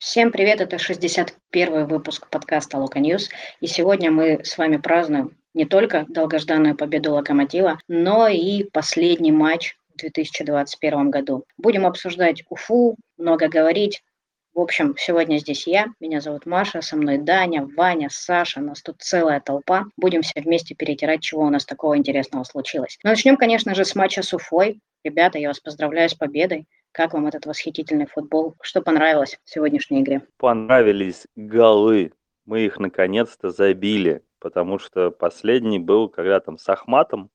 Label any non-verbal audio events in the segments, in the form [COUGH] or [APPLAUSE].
Всем привет, это 61 выпуск подкаста Loko News, и сегодня мы с вами празднуем не только долгожданную победу Локомотива, но и последний матч в 2021 году. Будем обсуждать Уфу, много говорить. В общем, сегодня здесь я, меня зовут Маша, со мной Даня, Ваня, Саша, нас тут целая толпа. Будем все вместе перетирать, чего у нас такого интересного случилось. Но начнем, конечно же, с матча с Уфой. Ребята, я вас поздравляю с победой. Как вам этот восхитительный футбол? Что понравилось в сегодняшней игре? Понравились голы. Мы их наконец-то забили, потому что последний был когда там с Ахматом,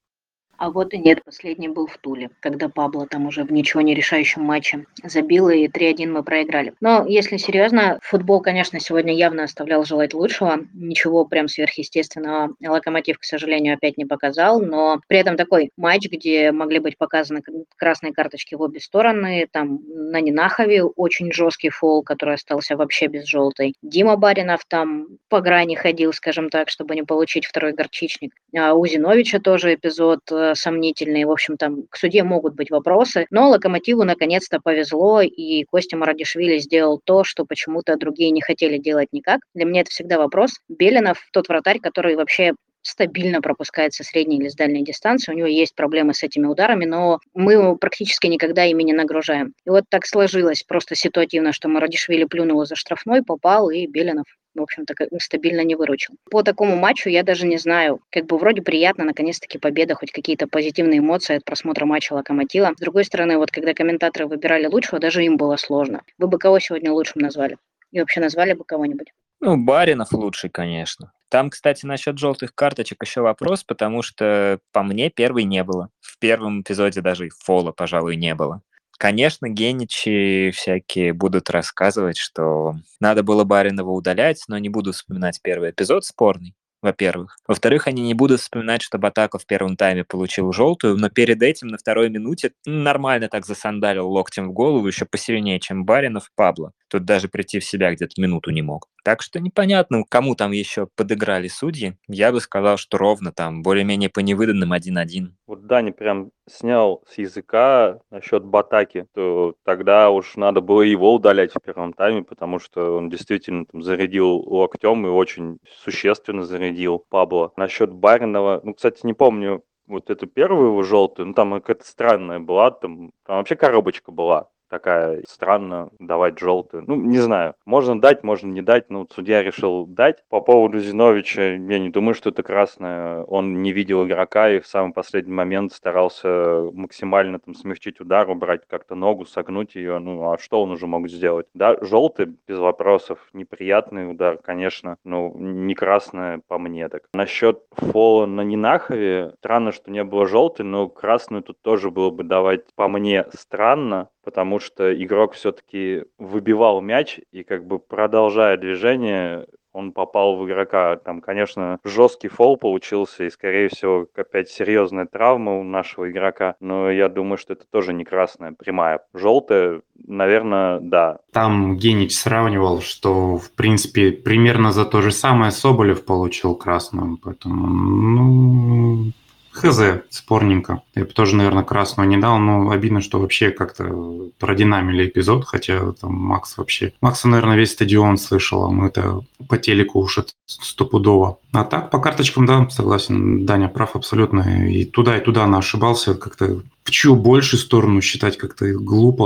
а вот и нет, последний был в Туле, когда Пабло там уже в ничего не решающем матче забил, и 3-1 мы проиграли. Но, если серьезно, футбол, конечно, сегодня явно оставлял желать лучшего. Ничего прям сверхъестественного Локомотив, к сожалению, опять не показал, но при этом такой матч, где могли быть показаны красные карточки в обе стороны, там на Нинахове очень жесткий фол, который остался вообще без желтой. Дима Баринов там по грани ходил, скажем так, чтобы не получить второй горчичник. А у Зиновича тоже эпизод э, сомнительные. В общем, там к суде могут быть вопросы. Но Локомотиву наконец-то повезло, и Костя Марадишвили сделал то, что почему-то другие не хотели делать никак. Для меня это всегда вопрос. Белинов тот вратарь, который вообще стабильно пропускает со средней или с дальней дистанции. У него есть проблемы с этими ударами, но мы его практически никогда ими не нагружаем. И вот так сложилось просто ситуативно, что Марадишвили плюнул за штрафной, попал, и Белинов в общем-то, стабильно не выручил. По такому матчу я даже не знаю, как бы вроде приятно, наконец-таки победа, хоть какие-то позитивные эмоции от просмотра матча Локомотива. С другой стороны, вот когда комментаторы выбирали лучшего, даже им было сложно. Вы бы кого сегодня лучшим назвали? И вообще назвали бы кого-нибудь? Ну, Баринов лучший, конечно. Там, кстати, насчет желтых карточек еще вопрос, потому что по мне первой не было. В первом эпизоде даже и фола, пожалуй, не было. Конечно, геничи всякие будут рассказывать, что надо было Баринова удалять, но не буду вспоминать первый эпизод спорный во-первых. Во-вторых, они не будут вспоминать, что Батака в первом тайме получил желтую, но перед этим на второй минуте нормально так засандалил локтем в голову, еще посильнее, чем Баринов Пабло. Тут даже прийти в себя где-то минуту не мог. Так что непонятно, кому там еще подыграли судьи. Я бы сказал, что ровно там, более-менее по невыданным 1-1. Вот Дани прям снял с языка насчет Батаки, то тогда уж надо было его удалять в первом тайме, потому что он действительно там зарядил локтем и очень существенно зарядил Пабло. Насчет Баринова, ну, кстати, не помню, вот эту первую его желтую, ну там какая-то странная была, там, там вообще коробочка была такая странно давать желтую. Ну, не знаю, можно дать, можно не дать, но судья решил дать. По поводу Зиновича, я не думаю, что это красное. Он не видел игрока и в самый последний момент старался максимально там смягчить удар, убрать как-то ногу, согнуть ее. Ну, а что он уже мог сделать? Да, желтый, без вопросов. Неприятный удар, конечно, но не красное по мне так. Насчет фола на Нинахове, странно, что не было желтой, но красную тут тоже было бы давать по мне странно, потому что игрок все-таки выбивал мяч и как бы продолжая движение, он попал в игрока. Там, конечно, жесткий фол получился и, скорее всего, опять серьезная травма у нашего игрока. Но я думаю, что это тоже не красная, прямая. Желтая, наверное, да. Там Генич сравнивал, что, в принципе, примерно за то же самое Соболев получил красную. Поэтому, ну, Хз, спорненько. Я бы тоже, наверное, красную не дал, но обидно, что вообще как-то продинамили эпизод, хотя там Макс вообще... Макса, наверное, весь стадион слышал, а мы это по телеку уж стопудово. А так, по карточкам, да, согласен, Даня прав абсолютно. И туда, и туда она ошибался, как-то в чью большую сторону считать как-то глупо.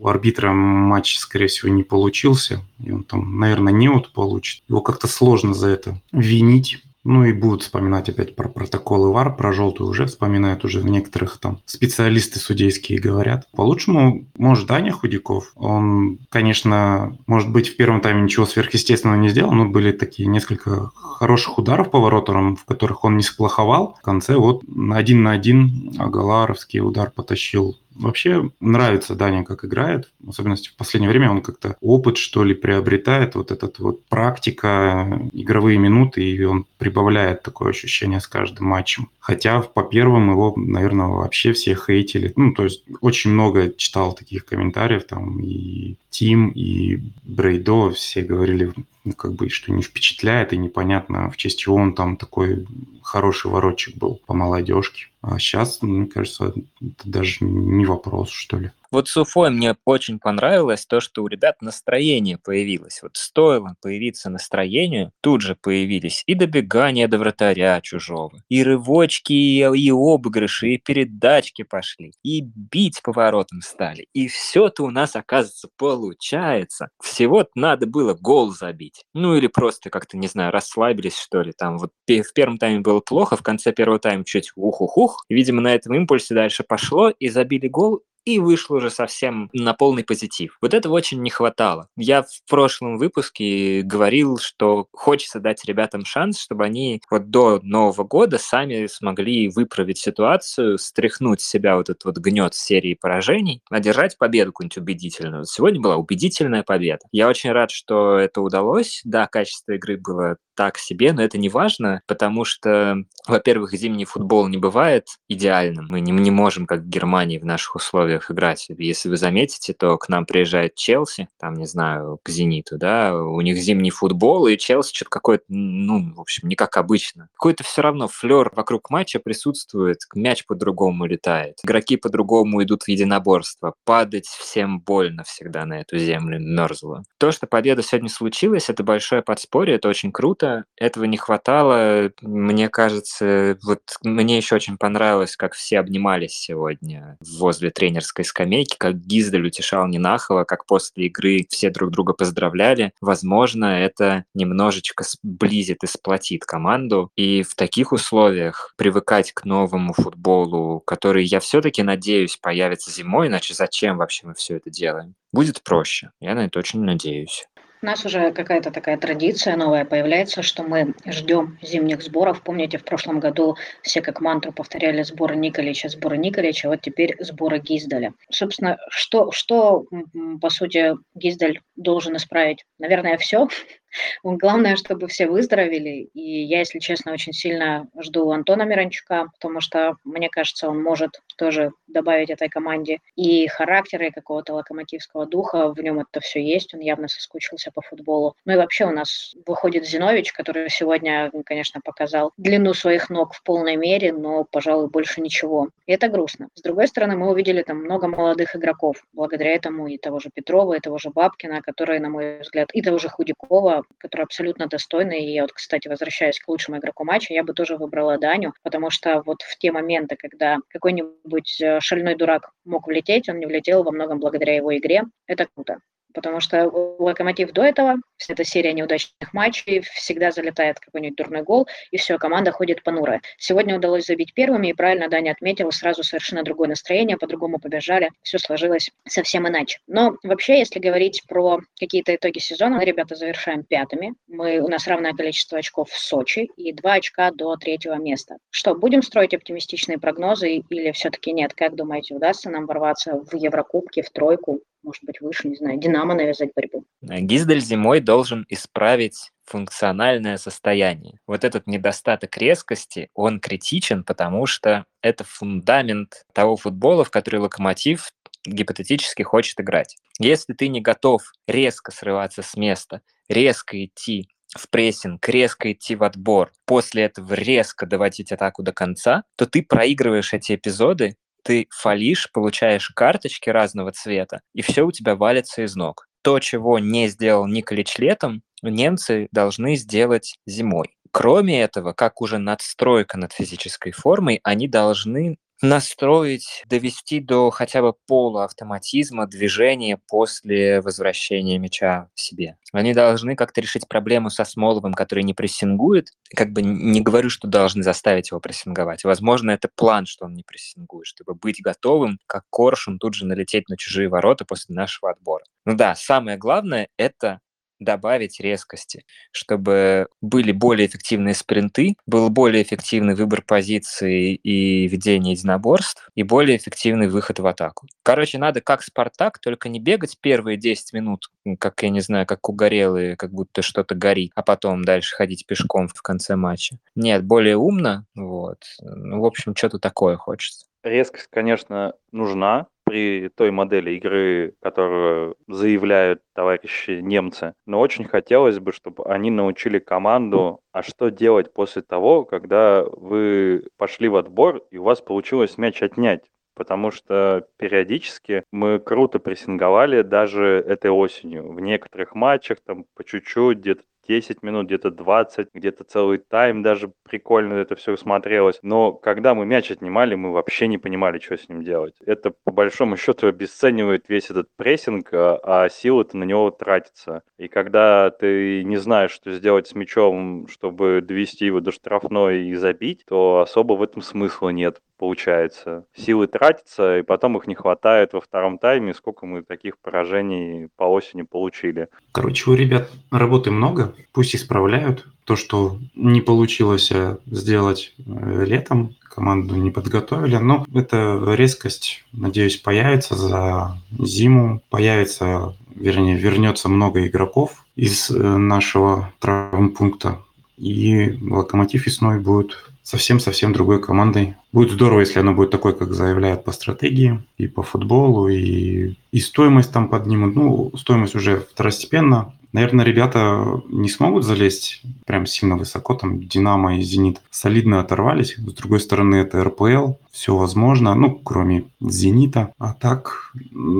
У арбитра матч, скорее всего, не получился. И он там, наверное, не вот получит. Его как-то сложно за это винить. Ну и будут вспоминать опять про протоколы ВАР, про желтую уже вспоминают уже некоторых там специалисты судейские говорят. По-лучшему, может, Даня Худяков. Он, конечно, может быть, в первом тайме ничего сверхъестественного не сделал, но были такие несколько хороших ударов по воротам, в которых он не сплоховал. В конце вот один на один Агаларовский удар потащил Вообще нравится Даня, как играет. В особенности в последнее время он как-то опыт, что ли, приобретает. Вот этот вот практика, игровые минуты, и он прибавляет такое ощущение с каждым матчем. Хотя по первым его, наверное, вообще все хейтили. Ну, то есть очень много читал таких комментариев, там и Тим, и Брейдо, все говорили, ну, как бы, что не впечатляет, и непонятно, в честь чего он там такой хороший воротчик был по молодежке. А сейчас, мне кажется, это даже не вопрос, что ли. Вот с Уфой мне очень понравилось то, что у ребят настроение появилось. Вот стоило появиться настроению, тут же появились и добегание до вратаря чужого, и рывочки, и, обыгрыши, и передачки пошли, и бить поворотом стали. И все-то у нас, оказывается, получается. Всего надо было гол забить. Ну или просто как-то, не знаю, расслабились, что ли. Там вот в первом тайме было плохо, в конце первого тайма чуть ух-ух-ух. Видимо, на этом импульсе дальше пошло, и забили гол, и вышел уже совсем на полный позитив. Вот этого очень не хватало. Я в прошлом выпуске говорил, что хочется дать ребятам шанс, чтобы они вот до Нового года сами смогли выправить ситуацию, стряхнуть с себя вот этот вот гнет серии поражений, одержать победу какую-нибудь убедительную. Сегодня была убедительная победа. Я очень рад, что это удалось. Да, качество игры было так себе, но это не важно, потому что, во-первых, зимний футбол не бывает идеальным. Мы не, не можем, как в Германии, в наших условиях играть. Если вы заметите, то к нам приезжает Челси, там, не знаю, к Зениту, да, у них зимний футбол, и Челси что-то какое-то, ну, в общем, не как обычно. Какой-то все равно флер вокруг матча присутствует, мяч по-другому летает, игроки по-другому идут в единоборство, падать всем больно всегда на эту землю мерзлую. То, что победа сегодня случилась, это большое подспорье, это очень круто, круто. Этого не хватало. Мне кажется, вот мне еще очень понравилось, как все обнимались сегодня возле тренерской скамейки, как Гиздель утешал Нинахова, как после игры все друг друга поздравляли. Возможно, это немножечко сблизит и сплотит команду. И в таких условиях привыкать к новому футболу, который, я все-таки надеюсь, появится зимой, иначе зачем вообще мы все это делаем? Будет проще. Я на это очень надеюсь. У нас уже какая-то такая традиция новая появляется, что мы ждем зимних сборов. Помните, в прошлом году все как мантру повторяли сборы Николича, сборы Николича, вот теперь сборы Гиздаля. Собственно, что, что по сути, Гиздаль должен исправить? Наверное, все. Главное, чтобы все выздоровели. И я, если честно, очень сильно жду Антона Миранчука, потому что, мне кажется, он может тоже добавить этой команде и характера, и какого-то локомотивского духа. В нем это все есть. Он явно соскучился по футболу. Ну и вообще у нас выходит Зинович, который сегодня, конечно, показал длину своих ног в полной мере, но, пожалуй, больше ничего. И это грустно. С другой стороны, мы увидели там много молодых игроков. Благодаря этому и того же Петрова, и того же Бабкина, которые, на мой взгляд, и того же Худякова, который абсолютно достойный. И я вот, кстати, возвращаясь к лучшему игроку матча, я бы тоже выбрала Даню, потому что вот в те моменты, когда какой-нибудь э, шальной дурак мог влететь, он не влетел во многом благодаря его игре. Это круто потому что Локомотив до этого, вся эта серия неудачных матчей, всегда залетает какой-нибудь дурной гол, и все, команда ходит понурая. Сегодня удалось забить первыми, и правильно Даня отметил, сразу совершенно другое настроение, по-другому побежали, все сложилось совсем иначе. Но вообще, если говорить про какие-то итоги сезона, мы, ребята, завершаем пятыми. Мы, у нас равное количество очков в Сочи и два очка до третьего места. Что, будем строить оптимистичные прогнозы или все-таки нет? Как думаете, удастся нам ворваться в Еврокубки, в тройку? Может быть, выше, не знаю, Динамо навязать борьбу. Гиздель зимой должен исправить функциональное состояние. Вот этот недостаток резкости, он критичен, потому что это фундамент того футбола, в который локомотив гипотетически хочет играть. Если ты не готов резко срываться с места, резко идти в прессинг, резко идти в отбор, после этого резко доводить атаку до конца, то ты проигрываешь эти эпизоды ты фалишь, получаешь карточки разного цвета, и все у тебя валится из ног. То, чего не сделал Николич летом, немцы должны сделать зимой. Кроме этого, как уже надстройка над физической формой, они должны настроить, довести до хотя бы полуавтоматизма движения после возвращения мяча в себе. Они должны как-то решить проблему со Смоловым, который не прессингует. Как бы не говорю, что должны заставить его прессинговать. Возможно, это план, что он не прессингует, чтобы быть готовым, как коршун, тут же налететь на чужие ворота после нашего отбора. Ну да, самое главное — это добавить резкости, чтобы были более эффективные спринты, был более эффективный выбор позиции и ведение единоборств, и более эффективный выход в атаку. Короче, надо как Спартак, только не бегать первые 10 минут, как, я не знаю, как угорелые, как будто что-то горит, а потом дальше ходить пешком в конце матча. Нет, более умно, вот. Ну, в общем, что-то такое хочется. Резкость, конечно, нужна, при той модели игры, которую заявляют товарищи немцы. Но очень хотелось бы, чтобы они научили команду, а что делать после того, когда вы пошли в отбор и у вас получилось мяч отнять потому что периодически мы круто прессинговали даже этой осенью. В некоторых матчах там по чуть-чуть, где-то 10 минут, где-то 20, где-то целый тайм даже прикольно это все смотрелось. Но когда мы мяч отнимали, мы вообще не понимали, что с ним делать. Это по большому счету обесценивает весь этот прессинг, а, а силы-то на него тратится. И когда ты не знаешь, что сделать с мячом, чтобы довести его до штрафной и забить, то особо в этом смысла нет получается. Силы тратятся, и потом их не хватает во втором тайме. Сколько мы таких поражений по осени получили. Короче, у ребят работы много, пусть исправляют. То, что не получилось э, сделать э, летом, команду не подготовили, но эта резкость, надеюсь, появится за зиму, появится, вернее, вернется много игроков из э, нашего травмпункта, и Локомотив весной будет совсем-совсем другой командой. Будет здорово, если она будет такой, как заявляют по стратегии и по футболу, и, и стоимость там поднимут. Ну, стоимость уже второстепенно. Наверное, ребята не смогут залезть прям сильно высоко. Там Динамо и Зенит солидно оторвались. С другой стороны, это РПЛ. Все возможно, ну, кроме Зенита. А так,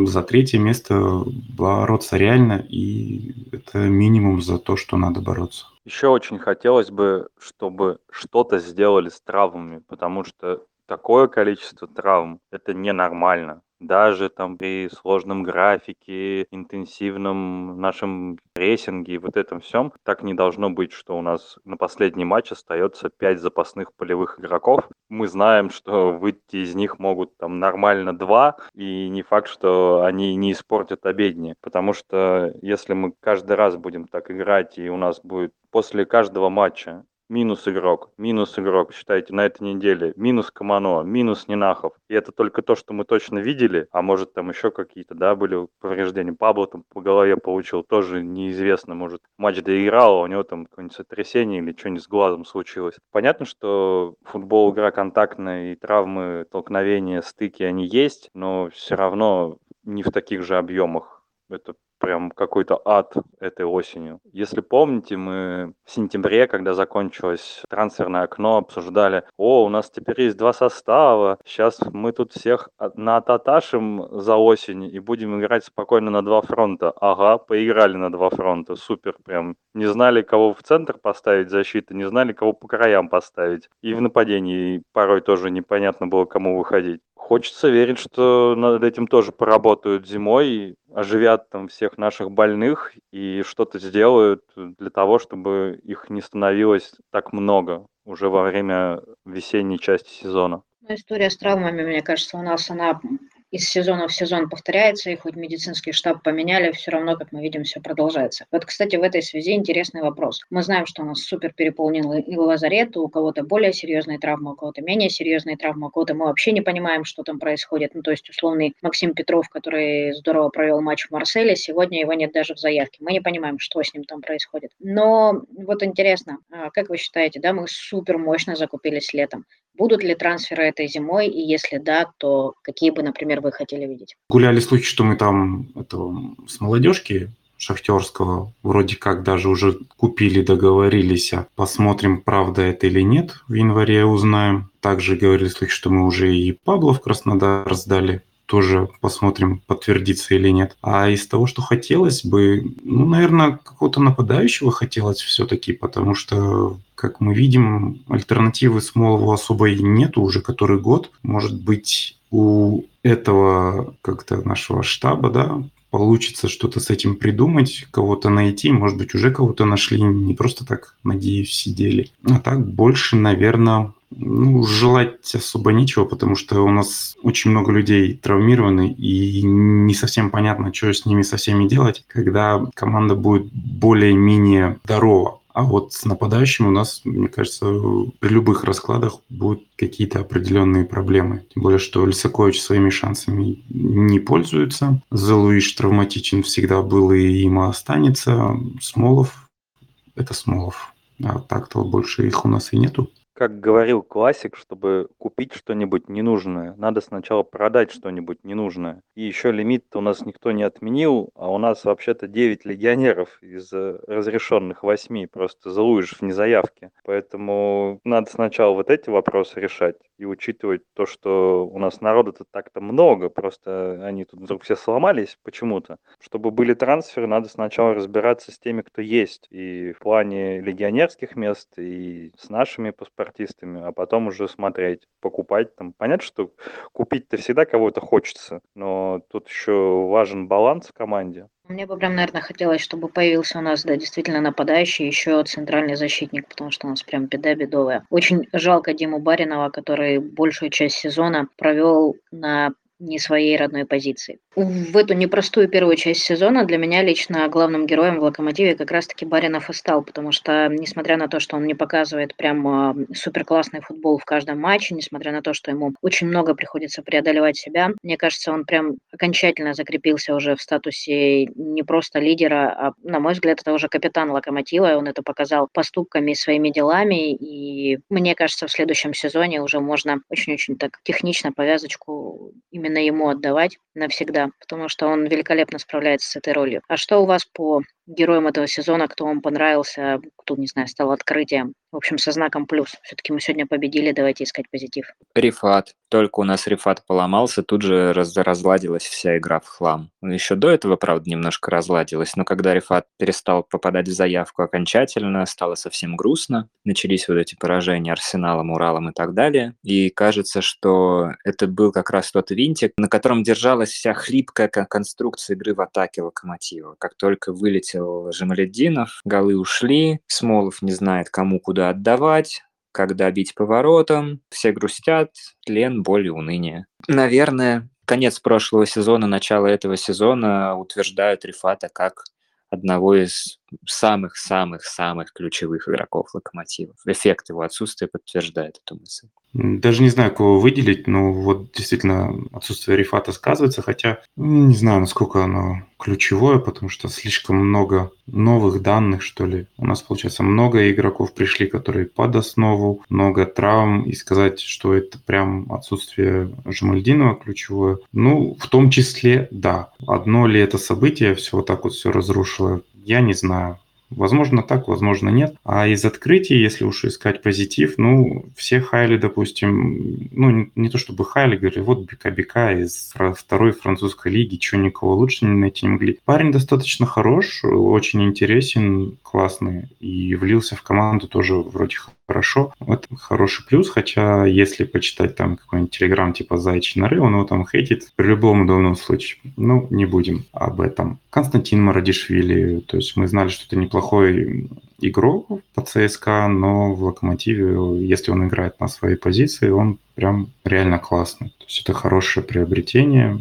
за третье место бороться реально. И это минимум за то, что надо бороться. Еще очень хотелось бы, чтобы что-то сделали с травмами, потому что такое количество травм– это ненормально даже там при сложном графике, интенсивном нашем прессинге и вот этом всем, так не должно быть, что у нас на последний матч остается 5 запасных полевых игроков. Мы знаем, что выйти из них могут там нормально два, и не факт, что они не испортят обедни, потому что если мы каждый раз будем так играть, и у нас будет после каждого матча минус игрок, минус игрок, считайте, на этой неделе, минус Камано, минус Нинахов. И это только то, что мы точно видели, а может там еще какие-то, да, были повреждения. Пабло там по голове получил, тоже неизвестно, может, матч доиграл, а у него там какое-нибудь сотрясение или что-нибудь с глазом случилось. Понятно, что футбол игра контактная и травмы, столкновения, стыки, они есть, но все равно не в таких же объемах. Это прям какой-то ад этой осенью. Если помните, мы в сентябре, когда закончилось трансферное окно, обсуждали, о, у нас теперь есть два состава, сейчас мы тут всех нататашим за осень и будем играть спокойно на два фронта. Ага, поиграли на два фронта, супер, прям не знали, кого в центр поставить защиты, не знали, кого по краям поставить. И в нападении порой тоже непонятно было, кому выходить. Хочется верить, что над этим тоже поработают зимой, оживят там всех наших больных и что-то сделают для того, чтобы их не становилось так много уже во время весенней части сезона. Ну, история с травмами, мне кажется, у нас она из сезона в сезон повторяется, и хоть медицинский штаб поменяли, все равно, как мы видим, все продолжается. Вот, кстати, в этой связи интересный вопрос. Мы знаем, что у нас супер переполнен лазарет, у кого-то более серьезные травмы, у кого-то менее серьезные травмы, у кого-то мы вообще не понимаем, что там происходит. Ну, то есть, условный Максим Петров, который здорово провел матч в Марселе, сегодня его нет даже в заявке. Мы не понимаем, что с ним там происходит. Но вот интересно, а как вы считаете, да, мы супер мощно закупились летом. Будут ли трансферы этой зимой, и если да, то какие бы, например, вы хотели видеть? Гуляли слухи, что мы там это, с молодежки Шахтерского вроде как даже уже купили, договорились. А посмотрим, правда это или нет. В январе узнаем. Также говорили слухи, что мы уже и Пабло в Краснодар сдали тоже посмотрим, подтвердится или нет. А из того, что хотелось бы, ну, наверное, какого-то нападающего хотелось все-таки, потому что, как мы видим, альтернативы Смолову особой нету уже который год. Может быть, у этого как-то нашего штаба, да, получится что-то с этим придумать, кого-то найти, может быть, уже кого-то нашли, не просто так, надеюсь, сидели. А так больше, наверное, ну, желать особо нечего, потому что у нас очень много людей травмированы, и не совсем понятно, что с ними со всеми делать, когда команда будет более-менее здорова. А вот с нападающим у нас, мне кажется, при любых раскладах будут какие-то определенные проблемы. Тем более, что Лисакович своими шансами не пользуется. Залуиш травматичен всегда был и им останется. Смолов – это Смолов. А так-то больше их у нас и нету. Как говорил классик, чтобы купить что-нибудь ненужное, надо сначала продать что-нибудь ненужное. И еще лимит у нас никто не отменил, а у нас вообще-то 9 легионеров из э, разрешенных 8, просто Залуишев не заявки. Поэтому надо сначала вот эти вопросы решать и учитывать то, что у нас народу-то так-то много, просто они тут вдруг все сломались почему-то. Чтобы были трансферы, надо сначала разбираться с теми, кто есть. И в плане легионерских мест, и с нашими паспортами артистами, а потом уже смотреть, покупать там. Понятно, что купить-то всегда кого-то хочется, но тут еще важен баланс в команде. Мне бы прям, наверное, хотелось, чтобы появился у нас, да, действительно нападающий, еще центральный защитник, потому что у нас прям беда бедовая. Очень жалко Диму Баринова, который большую часть сезона провел на не своей родной позиции. В эту непростую первую часть сезона для меня лично главным героем в «Локомотиве» как раз-таки Баринов и стал, потому что, несмотря на то, что он не показывает прям а, супер классный футбол в каждом матче, несмотря на то, что ему очень много приходится преодолевать себя, мне кажется, он прям окончательно закрепился уже в статусе не просто лидера, а, на мой взгляд, это уже капитан «Локомотива», и он это показал поступками и своими делами, и мне кажется, в следующем сезоне уже можно очень-очень так технично повязочку именно именно ему отдавать навсегда, потому что он великолепно справляется с этой ролью. А что у вас по героям этого сезона, кто вам понравился, кто, не знаю, стал открытием. В общем, со знаком плюс. Все-таки мы сегодня победили, давайте искать позитив. Рифат. Только у нас Рифат поломался, тут же раз разладилась вся игра в хлам. Еще до этого, правда, немножко разладилась, но когда Рифат перестал попадать в заявку окончательно, стало совсем грустно. Начались вот эти поражения Арсеналом, Уралом и так далее. И кажется, что это был как раз тот винтик, на котором держалась вся хлипкая конструкция игры в атаке Локомотива. Как только вылетел бросил Жамаледдинов. Голы ушли, Смолов не знает, кому куда отдавать, когда бить поворотом. Все грустят, тлен, боль и уныние. Наверное, конец прошлого сезона, начало этого сезона утверждают Рифата как одного из самых-самых-самых ключевых игроков локомотива. Эффект его отсутствия подтверждает эту мысль. Даже не знаю, кого выделить, но вот действительно отсутствие рефата сказывается, хотя не знаю, насколько оно ключевое, потому что слишком много новых данных, что ли. У нас, получается, много игроков пришли, которые под основу, много травм, и сказать, что это прям отсутствие Жамальдинова ключевое, ну, в том числе, да. Одно ли это событие все вот так вот все разрушило, я не знаю. Возможно так, возможно нет. А из открытий, если уж искать позитив, ну, все хайли, допустим, ну, не, то чтобы хайли, говорили, вот Бека-Бека из второй французской лиги, чего никого лучше не найти не могли. Парень достаточно хорош, очень интересен, классный, и влился в команду тоже вроде хорошо. Это хороший плюс, хотя если почитать там какой-нибудь телеграм типа Зайчий норы, он его там хейтит при любом удобном случае. Ну, не будем об этом. Константин Марадишвили, то есть мы знали, что это неплохой игрок по ЦСКА, но в Локомотиве, если он играет на своей позиции, он прям реально классный. То есть это хорошее приобретение.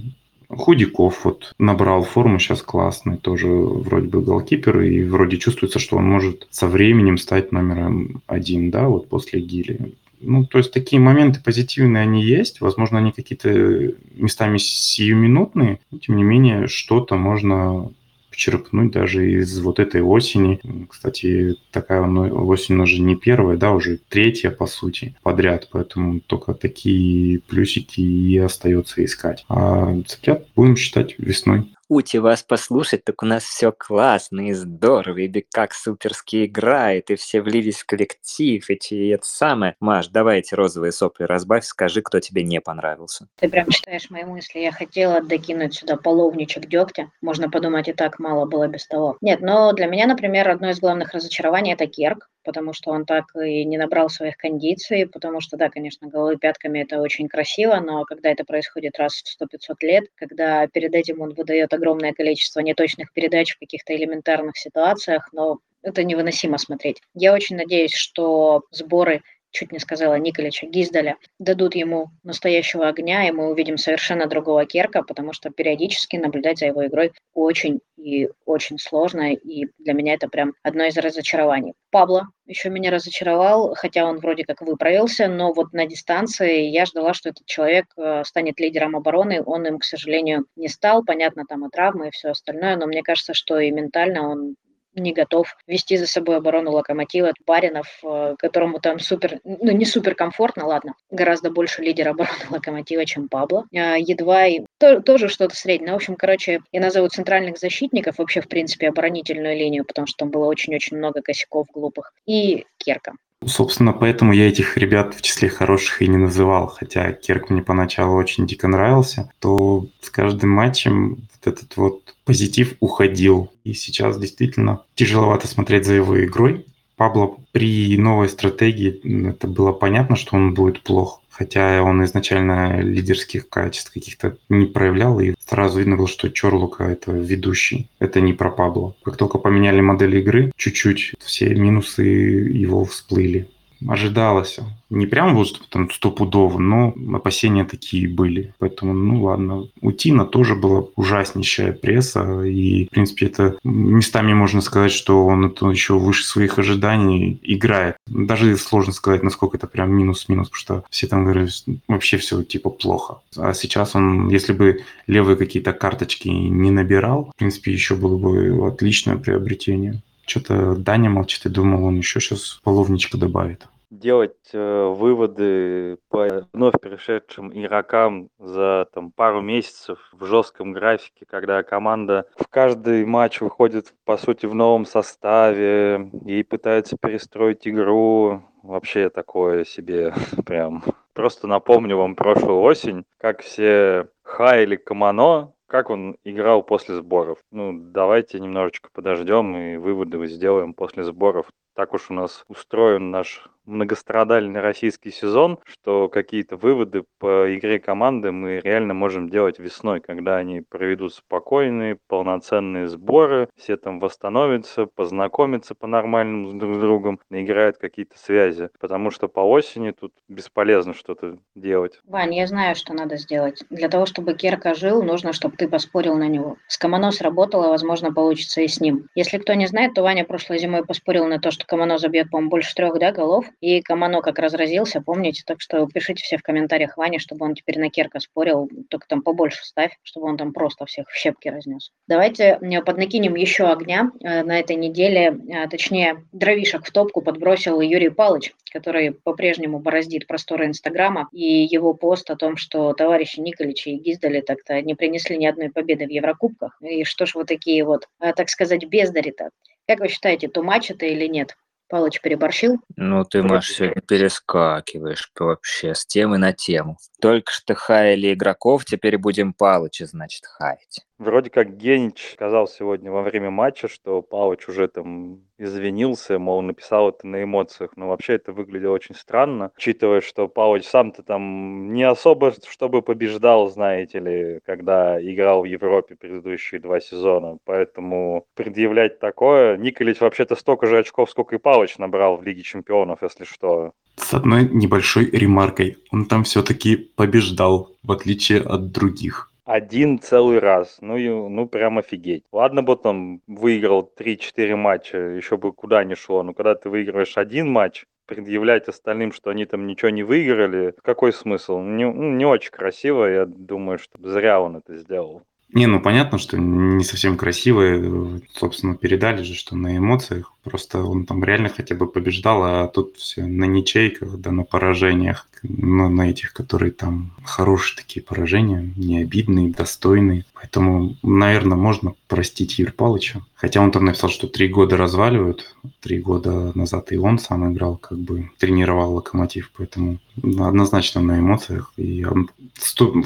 Худяков вот набрал форму, сейчас классный, тоже вроде бы голкипер, и вроде чувствуется, что он может со временем стать номером один, да, вот после Гили. Ну, то есть такие моменты позитивные, они есть. Возможно, они какие-то местами сиюминутные, но тем не менее что-то можно почерпнуть даже из вот этой осени. Кстати, такая осень уже не первая, да, уже третья, по сути, подряд, поэтому только такие плюсики и остается искать. А цыплят будем считать весной. Ути вас послушать, так у нас все классно и здорово, и как суперски играет, и все влились в коллектив, и, и это самое. Маш, давай эти розовые сопли разбавь, скажи, кто тебе не понравился. Ты прям читаешь мои мысли. Я хотела докинуть сюда половничек дегтя. Можно подумать, и так мало было без того. Нет, но для меня, например, одно из главных разочарований – это Керк потому что он так и не набрал своих кондиций, потому что, да, конечно, голы пятками это очень красиво, но когда это происходит раз в 100-500 лет, когда перед этим он выдает огромное количество неточных передач в каких-то элементарных ситуациях, но это невыносимо смотреть. Я очень надеюсь, что сборы чуть не сказала Николича Гиздаля, дадут ему настоящего огня, и мы увидим совершенно другого Керка, потому что периодически наблюдать за его игрой очень и очень сложно, и для меня это прям одно из разочарований. Пабло еще меня разочаровал, хотя он вроде как выправился, но вот на дистанции я ждала, что этот человек э, станет лидером обороны, он им, к сожалению, не стал, понятно, там и травмы и все остальное, но мне кажется, что и ментально он не готов вести за собой оборону Локомотива. Баринов, э, которому там супер, ну не супер комфортно, ладно, гораздо больше лидер обороны [LAUGHS] Локомотива, чем Пабло. А, едва и то, тоже что-то среднее. В общем, короче, я назову центральных защитников, вообще, в принципе, оборонительную линию, потому что там было очень-очень много косяков глупых. И Керка. Собственно, поэтому я этих ребят в числе хороших и не называл, хотя Керк мне поначалу очень дико нравился, то с каждым матчем вот этот вот позитив уходил. И сейчас действительно тяжеловато смотреть за его игрой. Пабло при новой стратегии это было понятно, что он будет плох хотя он изначально лидерских качеств каких-то не проявлял, и сразу видно было, что Чорлука — это ведущий, это не про Пабло. Как только поменяли модель игры, чуть-чуть все минусы его всплыли ожидалось. Не прям вот там стопудово, но опасения такие были. Поэтому, ну ладно. У Тина тоже была ужаснейшая пресса. И, в принципе, это местами можно сказать, что он это еще выше своих ожиданий играет. Даже сложно сказать, насколько это прям минус-минус, потому что все там говорят, вообще все типа плохо. А сейчас он, если бы левые какие-то карточки не набирал, в принципе, еще было бы отличное приобретение. Что-то Даня молчит и думал, он еще сейчас половничка добавит. Делать э, выводы по вновь перешедшим игрокам за там, пару месяцев в жестком графике, когда команда в каждый матч выходит, по сути, в новом составе и пытается перестроить игру. Вообще такое себе [LAUGHS] прям. Просто напомню вам прошлую осень, как все хайли Камано, как он играл после сборов? Ну, давайте немножечко подождем и выводы сделаем после сборов. Так уж у нас устроен наш многострадальный российский сезон, что какие-то выводы по игре команды мы реально можем делать весной, когда они проведут спокойные, полноценные сборы, все там восстановятся, познакомятся по-нормальному друг с другом, наиграют какие-то связи. Потому что по осени тут бесполезно что-то делать. Вань, я знаю, что надо сделать. Для того, чтобы Керка жил, нужно, чтобы ты поспорил на него. С Камано сработало, возможно, получится и с ним. Если кто не знает, то Ваня прошлой зимой поспорил на то, что Камано забьет, по-моему, больше трех да, голов, и Камано как разразился, помните? Так что пишите все в комментариях Ване, чтобы он теперь на Керка спорил, только там побольше ставь, чтобы он там просто всех в щепки разнес. Давайте э, поднакинем еще огня. Э, на этой неделе, э, точнее, дровишек в топку подбросил Юрий Палыч, который по-прежнему бороздит просторы Инстаграма, и его пост о том, что товарищи Николичи и Гиздали так-то не принесли ни одной победы в Еврокубках. И что ж вы такие вот, так сказать, бездари-то? Как вы считаете, то матч это или нет? Палыч переборщил? Ну, ты, Маш, сегодня перескакиваешь вообще с темы на тему. Только что хаяли игроков, теперь будем Палыча, значит, хаять. Вроде как Генич сказал сегодня во время матча, что Палыч уже там извинился, мол, написал это на эмоциях. Но вообще это выглядело очень странно, учитывая, что Палыч сам-то там не особо чтобы побеждал, знаете ли, когда играл в Европе предыдущие два сезона. Поэтому предъявлять такое... Николич вообще-то столько же очков, сколько и Палыч набрал в Лиге Чемпионов, если что. С одной небольшой ремаркой. Он там все-таки побеждал, в отличие от других. Один целый раз. Ну, и, ну прям офигеть. Ладно бы там выиграл 3-4 матча, еще бы куда ни шло. Но когда ты выигрываешь один матч, предъявлять остальным, что они там ничего не выиграли, какой смысл? Не, ну, не очень красиво, я думаю, что зря он это сделал. Не, ну понятно, что не совсем красиво, собственно, передали же, что на эмоциях, просто он там реально хотя бы побеждал, а тут все на ничейках, да на поражениях, но на этих, которые там хорошие такие поражения, не обидные, достойные. Поэтому, наверное, можно простить Юрия Павловича. Хотя он там написал, что три года разваливают. Три года назад и он сам играл, как бы тренировал локомотив. Поэтому однозначно на эмоциях. И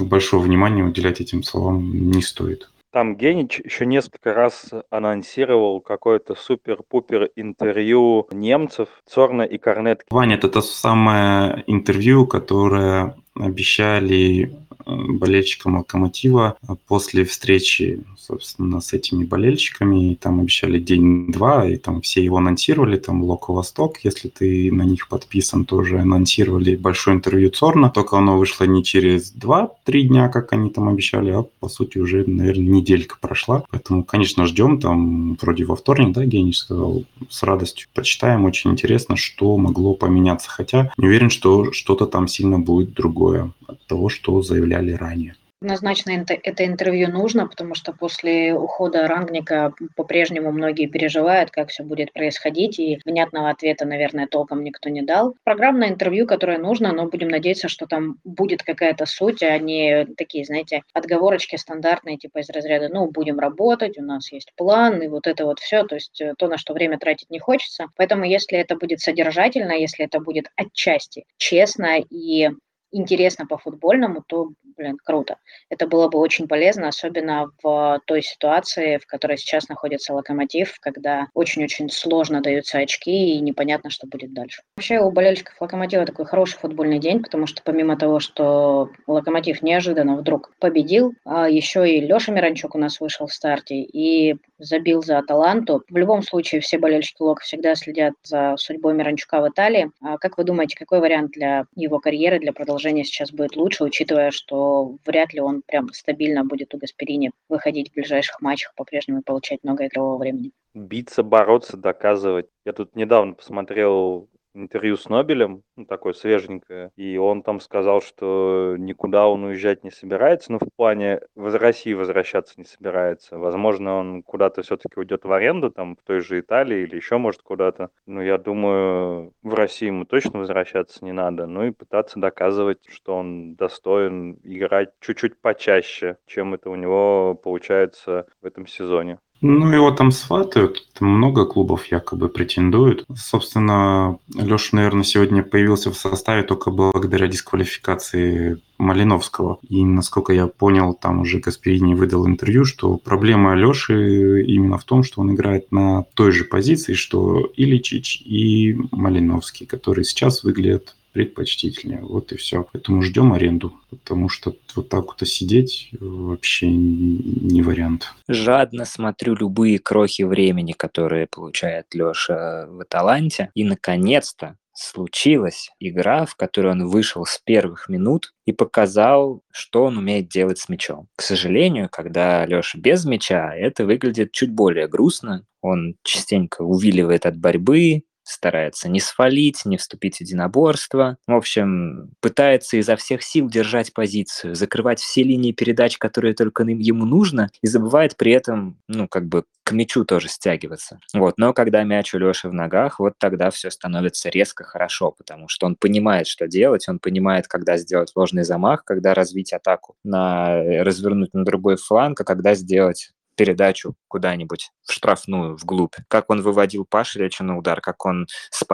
большого внимания уделять этим словам не стоит. Там Генич еще несколько раз анонсировал какое-то супер-пупер интервью немцев Цорна и Корнет. Ваня, это то самое интервью, которое обещали болельщикам Локомотива после встречи, собственно, с этими болельщиками. И там обещали день-два, и там все его анонсировали, там Локо Восток, если ты на них подписан, тоже анонсировали большое интервью Цорна, только оно вышло не через два-три дня, как они там обещали, а по сути уже, наверное, неделька прошла. Поэтому, конечно, ждем там вроде во вторник, да, Гений сказал, с радостью почитаем, очень интересно, что могло поменяться. Хотя не уверен, что что-то там сильно будет другое от того, что заявляли ранее. Однозначно это интервью нужно, потому что после ухода Рангника по-прежнему многие переживают, как все будет происходить, и внятного ответа, наверное, толком никто не дал. Программное интервью, которое нужно, но будем надеяться, что там будет какая-то суть, а не такие, знаете, отговорочки стандартные, типа из разряда, ну, будем работать, у нас есть план, и вот это вот все, то есть э, то, на что время тратить не хочется. Поэтому если это будет содержательно, если это будет отчасти честно и интересно по футбольному, то, блин, круто. Это было бы очень полезно, особенно в той ситуации, в которой сейчас находится Локомотив, когда очень-очень сложно даются очки и непонятно, что будет дальше. Вообще у болельщиков Локомотива такой хороший футбольный день, потому что помимо того, что Локомотив неожиданно вдруг победил, а еще и Леша Миранчук у нас вышел в старте и забил за Аталанту. В любом случае все болельщики Лока всегда следят за судьбой Миранчука в Италии. А как вы думаете, какой вариант для его карьеры, для продолжения положение сейчас будет лучше, учитывая, что вряд ли он прям стабильно будет у Гасперини выходить в ближайших матчах по-прежнему и получать много игрового времени. Биться, бороться, доказывать. Я тут недавно посмотрел интервью с Нобелем, ну, такое свеженькое, и он там сказал, что никуда он уезжать не собирается, ну, в плане в России возвращаться не собирается. Возможно, он куда-то все-таки уйдет в аренду, там, в той же Италии или еще, может, куда-то. Но я думаю, в России ему точно возвращаться не надо. Ну и пытаться доказывать, что он достоин играть чуть-чуть почаще, чем это у него получается в этом сезоне. Ну, его там сватают, много клубов якобы претендуют. Собственно, Леша, наверное, сегодня появился в составе только благодаря дисквалификации Малиновского. И, насколько я понял, там уже Касперини выдал интервью, что проблема Леши именно в том, что он играет на той же позиции, что и Личич, и Малиновский, которые сейчас выглядят предпочтительнее. Вот и все. Поэтому ждем аренду, потому что вот так вот сидеть вообще не вариант. Жадно смотрю любые крохи времени, которые получает Леша в Аталанте. И, наконец-то, случилась игра, в которой он вышел с первых минут и показал, что он умеет делать с мячом. К сожалению, когда Леша без мяча, это выглядит чуть более грустно. Он частенько увиливает от борьбы, старается не свалить, не вступить в единоборство. В общем, пытается изо всех сил держать позицию, закрывать все линии передач, которые только ему нужно, и забывает при этом, ну, как бы к мячу тоже стягиваться. Вот. Но когда мяч у Леши в ногах, вот тогда все становится резко хорошо, потому что он понимает, что делать, он понимает, когда сделать ложный замах, когда развить атаку, на, развернуть на другой фланг, а когда сделать передачу куда-нибудь в штрафную, вглубь. Как он выводил Пашевича на удар, как он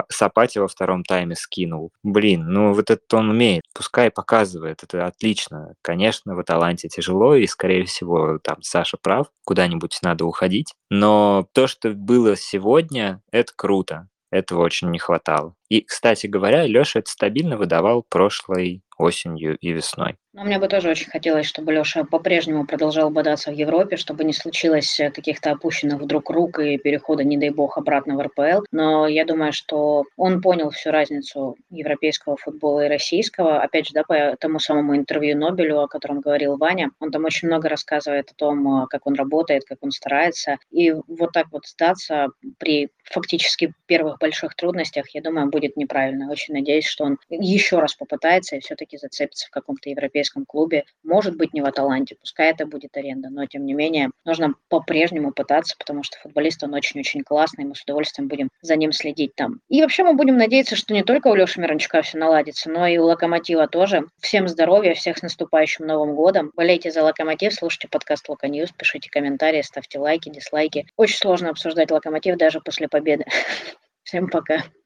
Сапати во втором тайме скинул. Блин, ну вот это он умеет. Пускай показывает, это отлично. Конечно, в Аталанте тяжело, и, скорее всего, там Саша прав, куда-нибудь надо уходить. Но то, что было сегодня, это круто. Этого очень не хватало. И, кстати говоря, Леша это стабильно выдавал прошлой осенью и весной. Но мне бы тоже очень хотелось, чтобы Леша по-прежнему продолжал бодаться в Европе, чтобы не случилось э, каких-то опущенных вдруг рук и перехода, не дай бог, обратно в РПЛ. Но я думаю, что он понял всю разницу европейского футбола и российского. Опять же, да, по тому самому интервью Нобелю, о котором говорил Ваня, он там очень много рассказывает о том, э, как он работает, как он старается. И вот так вот сдаться при фактически первых больших трудностях, я думаю, будет неправильно. Очень надеюсь, что он еще раз попытается и все-таки зацепится в каком-то европейском европейском клубе, может быть, не в Аталанте, пускай это будет аренда, но, тем не менее, нужно по-прежнему пытаться, потому что футболист, он очень-очень классный, мы с удовольствием будем за ним следить там. И вообще мы будем надеяться, что не только у Леши Мирончука все наладится, но и у Локомотива тоже. Всем здоровья, всех с наступающим Новым годом. Болейте за Локомотив, слушайте подкаст Loko News, пишите комментарии, ставьте лайки, дизлайки. Очень сложно обсуждать Локомотив даже после победы. [LAUGHS] Всем пока.